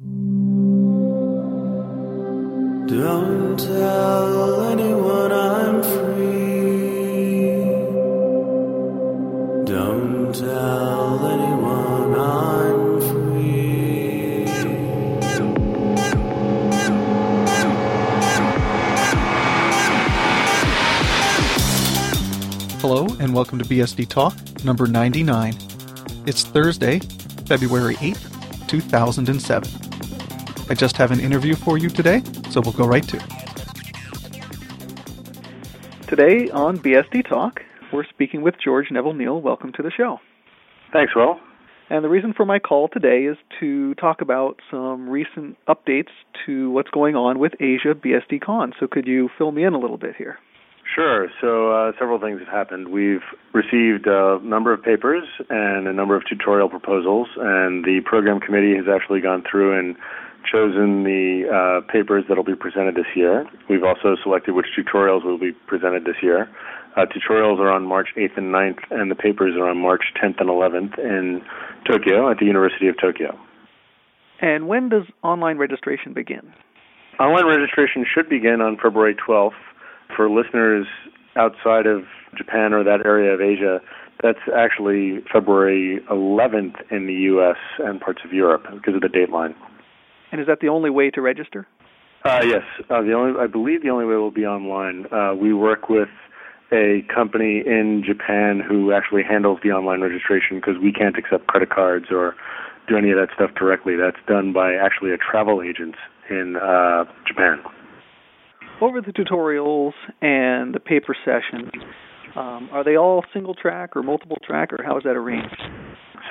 Don't tell anyone I'm free. Don't tell anyone I'm free. Hello, and welcome to BSD Talk number 99. It's Thursday, February 8th, 2007. I just have an interview for you today, so we'll go right to it. Today on BSD Talk, we're speaking with George Neville-Neil. Welcome to the show. Thanks, Will. And the reason for my call today is to talk about some recent updates to what's going on with Asia BSD Con. So could you fill me in a little bit here? Sure. So uh, several things have happened. We've received a number of papers and a number of tutorial proposals, and the program committee has actually gone through and chosen the uh, papers that will be presented this year. We've also selected which tutorials will be presented this year. Uh, tutorials are on March 8th and 9th, and the papers are on March 10th and 11th in Tokyo at the University of Tokyo. And when does online registration begin? Online registration should begin on February 12th for listeners outside of Japan or that area of Asia, that's actually February 11th in the U.S. and parts of Europe because of the date line. And is that the only way to register? Uh, yes, uh, the only I believe the only way will be online. Uh, we work with a company in Japan who actually handles the online registration because we can't accept credit cards or do any of that stuff directly. That's done by actually a travel agent in uh, Japan over the tutorials and the paper sessions, um, are they all single track or multiple track, or how is that arranged?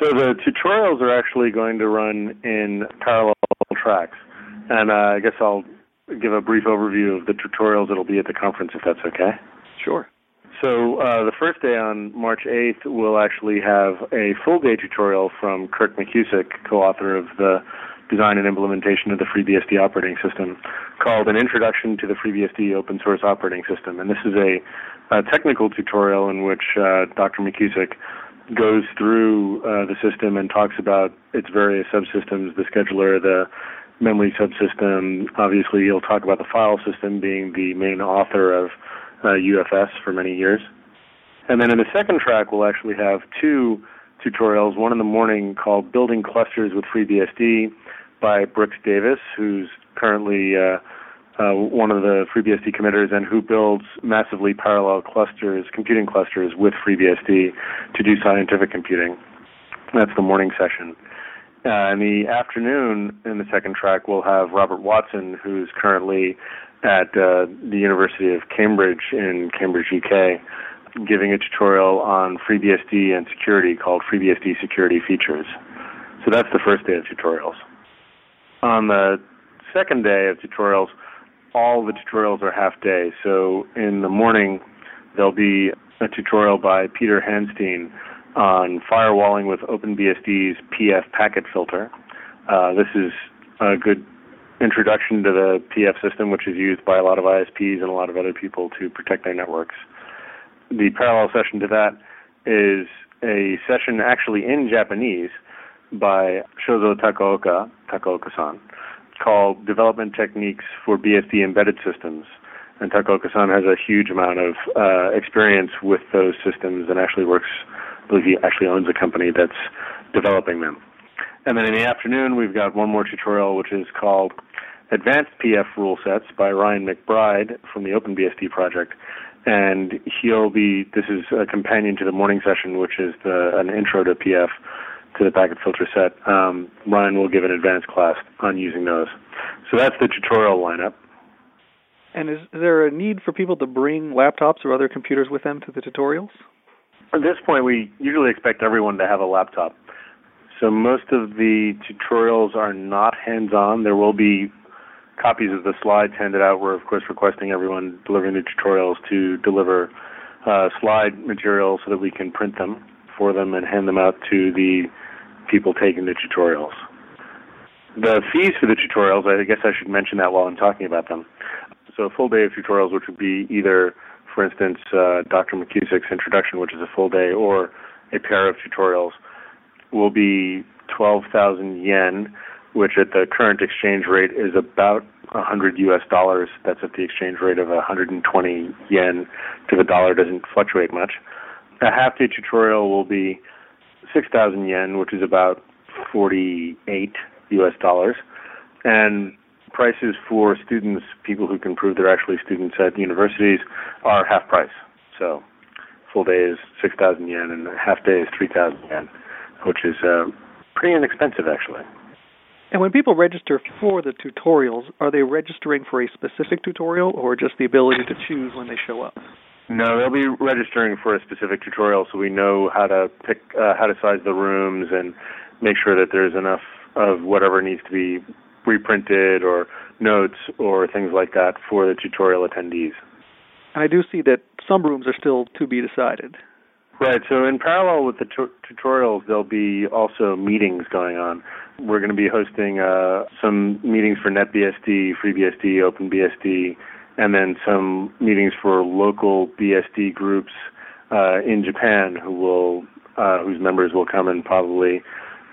So the tutorials are actually going to run in parallel tracks, and uh, I guess I'll give a brief overview of the tutorials that'll be at the conference, if that's okay. Sure. So uh, the first day on March 8th, we'll actually have a full day tutorial from Kirk McKusick, co-author of the design and implementation of the FreeBSD operating system called An Introduction to the FreeBSD Open Source Operating System. And this is a, a technical tutorial in which uh, Dr. McKusick goes through uh, the system and talks about its various subsystems, the scheduler, the memory subsystem. Obviously, he'll talk about the file system being the main author of uh, UFS for many years. And then in the second track, we'll actually have two tutorials, one in the morning called Building Clusters with FreeBSD by Brooks Davis, who's currently uh, uh, one of the FreeBSD committers and who builds massively parallel clusters, computing clusters with FreeBSD to do scientific computing. That's the morning session. Uh, in the afternoon, in the second track, we'll have Robert Watson, who's currently at uh, the University of Cambridge in Cambridge, UK, giving a tutorial on FreeBSD and security called FreeBSD Security Features. So that's the first day of tutorials. On the second day of tutorials, all the tutorials are half day. So in the morning, there'll be a tutorial by Peter Hansteen on firewalling with OpenBSD's PF packet filter. Uh, this is a good introduction to the PF system, which is used by a lot of ISPs and a lot of other people to protect their networks. The parallel session to that is a session actually in Japanese by Shozo Takaoka, Takaoka-san, called Development Techniques for BSD Embedded Systems. And Takaoka-san has a huge amount of uh, experience with those systems and actually works, I believe he actually owns a company that's developing them. And then in the afternoon, we've got one more tutorial, which is called Advanced PF Rule Sets by Ryan McBride from the OpenBSD project. And he'll be, this is a companion to the morning session, which is the, an intro to PF to the packet filter set, um, Ryan will give an advanced class on using those. So that's the tutorial lineup. And is there a need for people to bring laptops or other computers with them to the tutorials? At this point, we usually expect everyone to have a laptop. So most of the tutorials are not hands-on. There will be copies of the slides handed out. We're, of course, requesting everyone delivering the tutorials to deliver uh, slide material so that we can print them for them and hand them out to the people taking the tutorials. The fees for the tutorials, I guess I should mention that while I'm talking about them. So a full day of tutorials, which would be either, for instance, uh, Dr. McKusick's introduction, which is a full day, or a pair of tutorials, will be 12,000 yen, which at the current exchange rate is about 100 US dollars. That's at the exchange rate of 120 yen to the dollar doesn't fluctuate much. A half day tutorial will be 6,000 yen, which is about 48 US dollars. And prices for students, people who can prove they're actually students at universities, are half price. So full day is 6,000 yen and half day is 3,000 yen, which is uh, pretty inexpensive actually. And when people register for the tutorials, are they registering for a specific tutorial or just the ability to choose when they show up? No, they'll be registering for a specific tutorial, so we know how to pick, uh, how to size the rooms and make sure that there's enough of whatever needs to be reprinted or notes or things like that for the tutorial attendees. And I do see that some rooms are still to be decided. Right. So in parallel with the tutorials, there'll be also meetings going on. We're going to be hosting uh, some meetings for NetBSD, FreeBSD, OpenBSD, and then some meetings for local BSD groups uh, in Japan who will uh, whose members will come and probably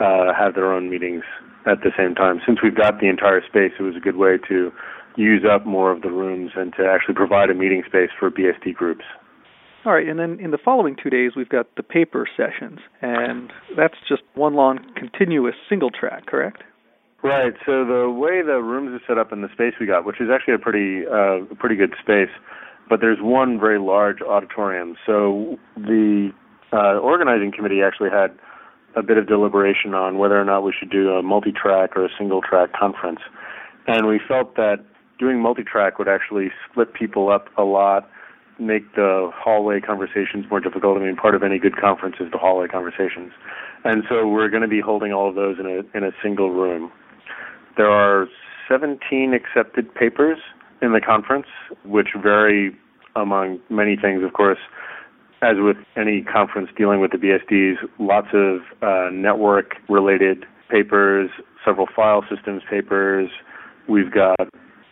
uh, have their own meetings at the same time. Since we've got the entire space, it was a good way to use up more of the rooms and to actually provide a meeting space for BSD groups. All right, and then in the following two days, we've got the paper sessions, and that's just one long continuous single track, correct? Right. So the way the rooms are set up in the space we got, which is actually a pretty uh, pretty good space, but there's one very large auditorium. So the uh, organizing committee actually had a bit of deliberation on whether or not we should do a multi-track or a single-track conference, and we felt that doing multi-track would actually split people up a lot make the hallway conversations more difficult. I mean, part of any good conference is the hallway conversations, and so we're going to be holding all of those in a in a single room. There are 17 accepted papers in the conference, which vary among many things, of course. As with any conference dealing with the BSDs, lots of uh, network related papers, several file systems papers. We've got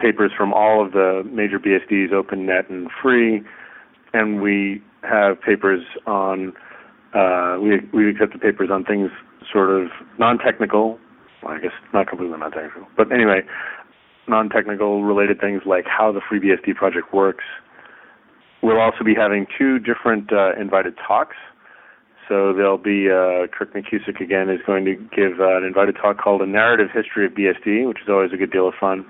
papers from all of the major BSDs, OpenNet and free, and we have papers on uh, we we accepted papers on things sort of non-technical. Well, I guess not completely non-technical, but anyway, non-technical related things like how the FreeBSD project works. We'll also be having two different uh, invited talks. So there'll be uh, Kirk McKusick again is going to give uh, an invited talk called "A Narrative History of BSD," which is always a good deal of fun.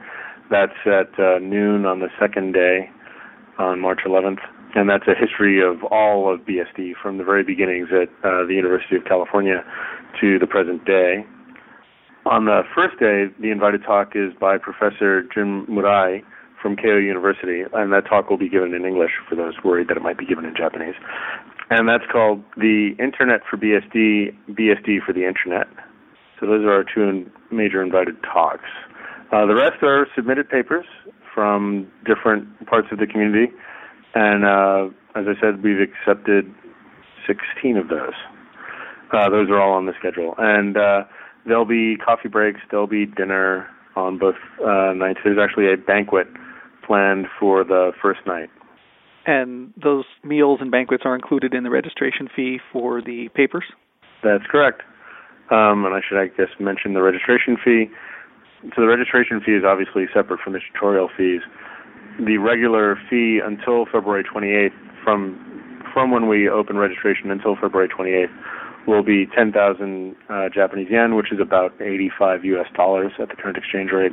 That's at uh, noon on the second day, on March 11th, and that's a history of all of BSD from the very beginnings at uh, the University of California to the present day. On the first day, the invited talk is by Professor Jun Murai from Keio University, and that talk will be given in English for those worried that it might be given in Japanese. And that's called The Internet for BSD, BSD for the Internet. So those are our two major invited talks. Uh, the rest are submitted papers from different parts of the community, and uh, as I said, we've accepted 16 of those. Uh, those are all on the schedule, and uh, there'll be coffee breaks, there'll be dinner on both uh, nights. There's actually a banquet planned for the first night. And those meals and banquets are included in the registration fee for the papers? That's correct. Um, and I should, I guess, mention the registration fee so the registration fee is obviously separate from the tutorial fees. The regular fee until February 28th, from from when we open registration until February 28th, will be 10,000 uh, Japanese yen, which is about 85 US dollars at the current exchange rate.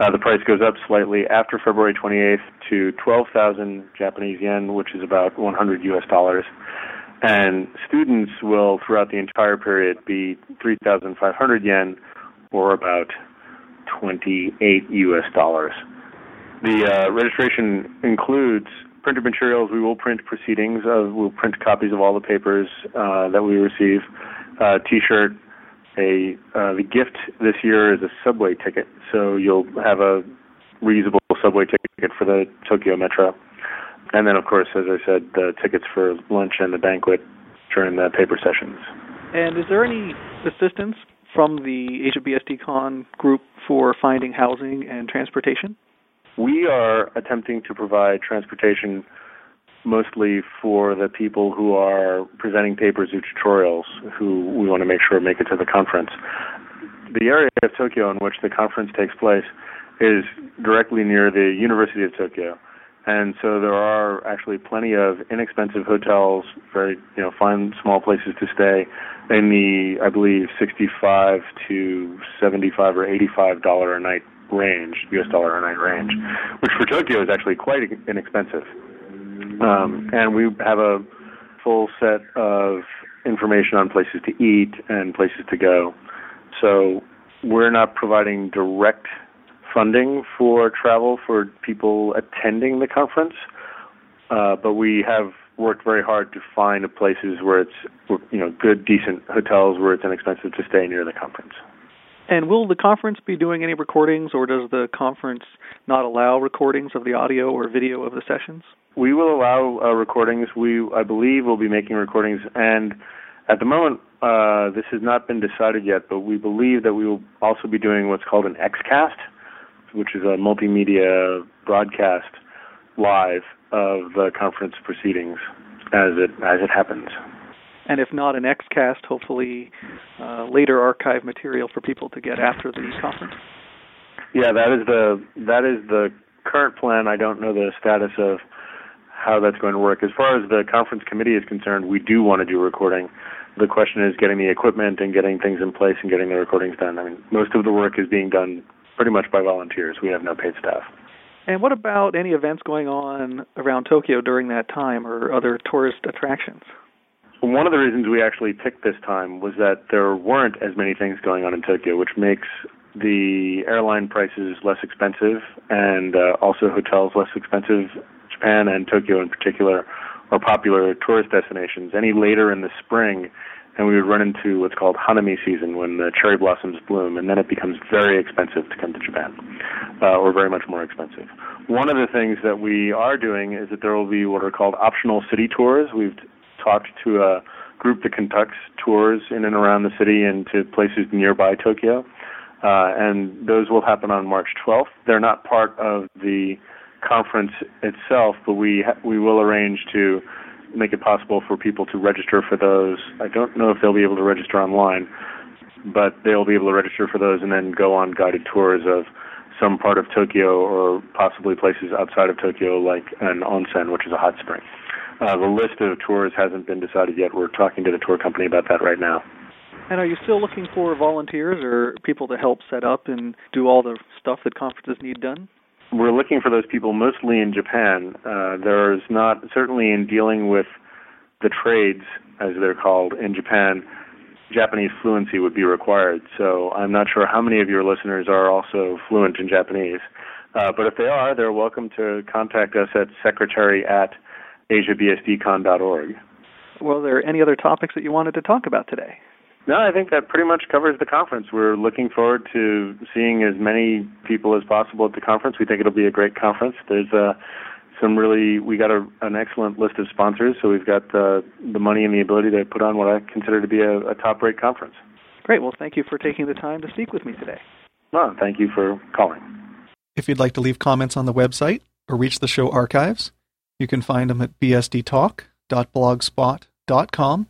Uh, the price goes up slightly after February 28th to 12,000 Japanese yen, which is about 100 US dollars. And students will, throughout the entire period, be 3,500 yen, or about 28 U.S. dollars. The uh, registration includes printed materials. We will print proceedings. We'll print copies of all the papers uh, that we receive. Uh, T-shirt. A uh, the gift this year is a subway ticket, so you'll have a reusable subway ticket for the Tokyo Metro. And then, of course, as I said, the tickets for lunch and the banquet during the paper sessions. And is there any assistance from the Asia BSDCon group for finding housing and transportation? We are attempting to provide transportation mostly for the people who are presenting papers or tutorials who we want to make sure make it to the conference. the area of Tokyo in which the conference takes place is directly near the University of Tokyo. And so there are actually plenty of inexpensive hotels, very you know fine small places to stay, in the I believe 65 to 75 or 85 dollar a night range, U.S. dollar a night range, which for Tokyo is actually quite inexpensive. Um, and we have a full set of information on places to eat and places to go. So we're not providing direct funding for travel for people attending the conference, uh, but we have worked very hard to find places where it's you know good, decent hotels where it's inexpensive to stay near the conference. And will the conference be doing any recordings, or does the conference not allow recordings of the audio or video of the sessions? We will allow uh, recordings. We, I believe, will be making recordings, and at the moment, uh, this has not been decided yet. But we believe that we will also be doing what's called an XCast, which is a multimedia broadcast live of the conference proceedings as it as it happens and if not an XCast, hopefully uh, later archive material for people to get after the conference. Yeah, that is the that is the current plan. I don't know the status of how that's going to work. As far as the conference committee is concerned, we do want to do recording. The question is getting the equipment and getting things in place and getting the recordings done. I mean, most of the work is being done pretty much by volunteers. We have no paid staff. And what about any events going on around Tokyo during that time or other tourist attractions? one of the reasons we actually picked this time was that there weren't as many things going on in Tokyo, which makes the airline prices less expensive and uh, also hotels less expensive. Japan and Tokyo in particular are popular tourist destinations. Any later in the spring, and we would run into what's called hanami season when the cherry blossoms bloom, and then it becomes very expensive to come to Japan, uh, or very much more expensive. One of the things that we are doing is that there will be what are called optional city tours. We've talked to a group that conducts tours in and around the city and to places nearby Tokyo. Uh, and those will happen on March 12th. They're not part of the conference itself, but we ha- we will arrange to make it possible for people to register for those. I don't know if they'll be able to register online, but they'll be able to register for those and then go on guided tours of some part of Tokyo or possibly places outside of Tokyo, like an onsen, which is a hot spring. Uh, the list of tours hasn't been decided yet. We're talking to the tour company about that right now. And are you still looking for volunteers or people to help set up and do all the stuff that conferences need done? We're looking for those people mostly in Japan. Uh, there's not, certainly in dealing with the trades, as they're called, in Japan, Japanese fluency would be required. So I'm not sure how many of your listeners are also fluent in Japanese. Uh, but if they are, they're welcome to contact us at secretary at asiabsdcon.org. Well, are there any other topics that you wanted to talk about today? No, I think that pretty much covers the conference. We're looking forward to seeing as many people as possible at the conference. We think it'll be a great conference. There's uh, some really, we got a, an excellent list of sponsors, so we've got uh, the money and the ability to put on what I consider to be a, a top-rate conference. Great. Well, thank you for taking the time to speak with me today. Well, thank you for calling. If you'd like to leave comments on the website or reach the show archives, you can find them at bsdtalk.blogspot.com,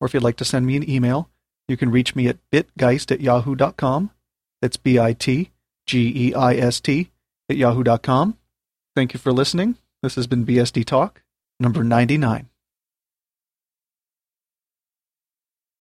or if you'd like to send me an email, you can reach me at bitgeist at yahoo.com. That's B I T G E I S T at yahoo.com. Thank you for listening. This has been BSD Talk, number 99.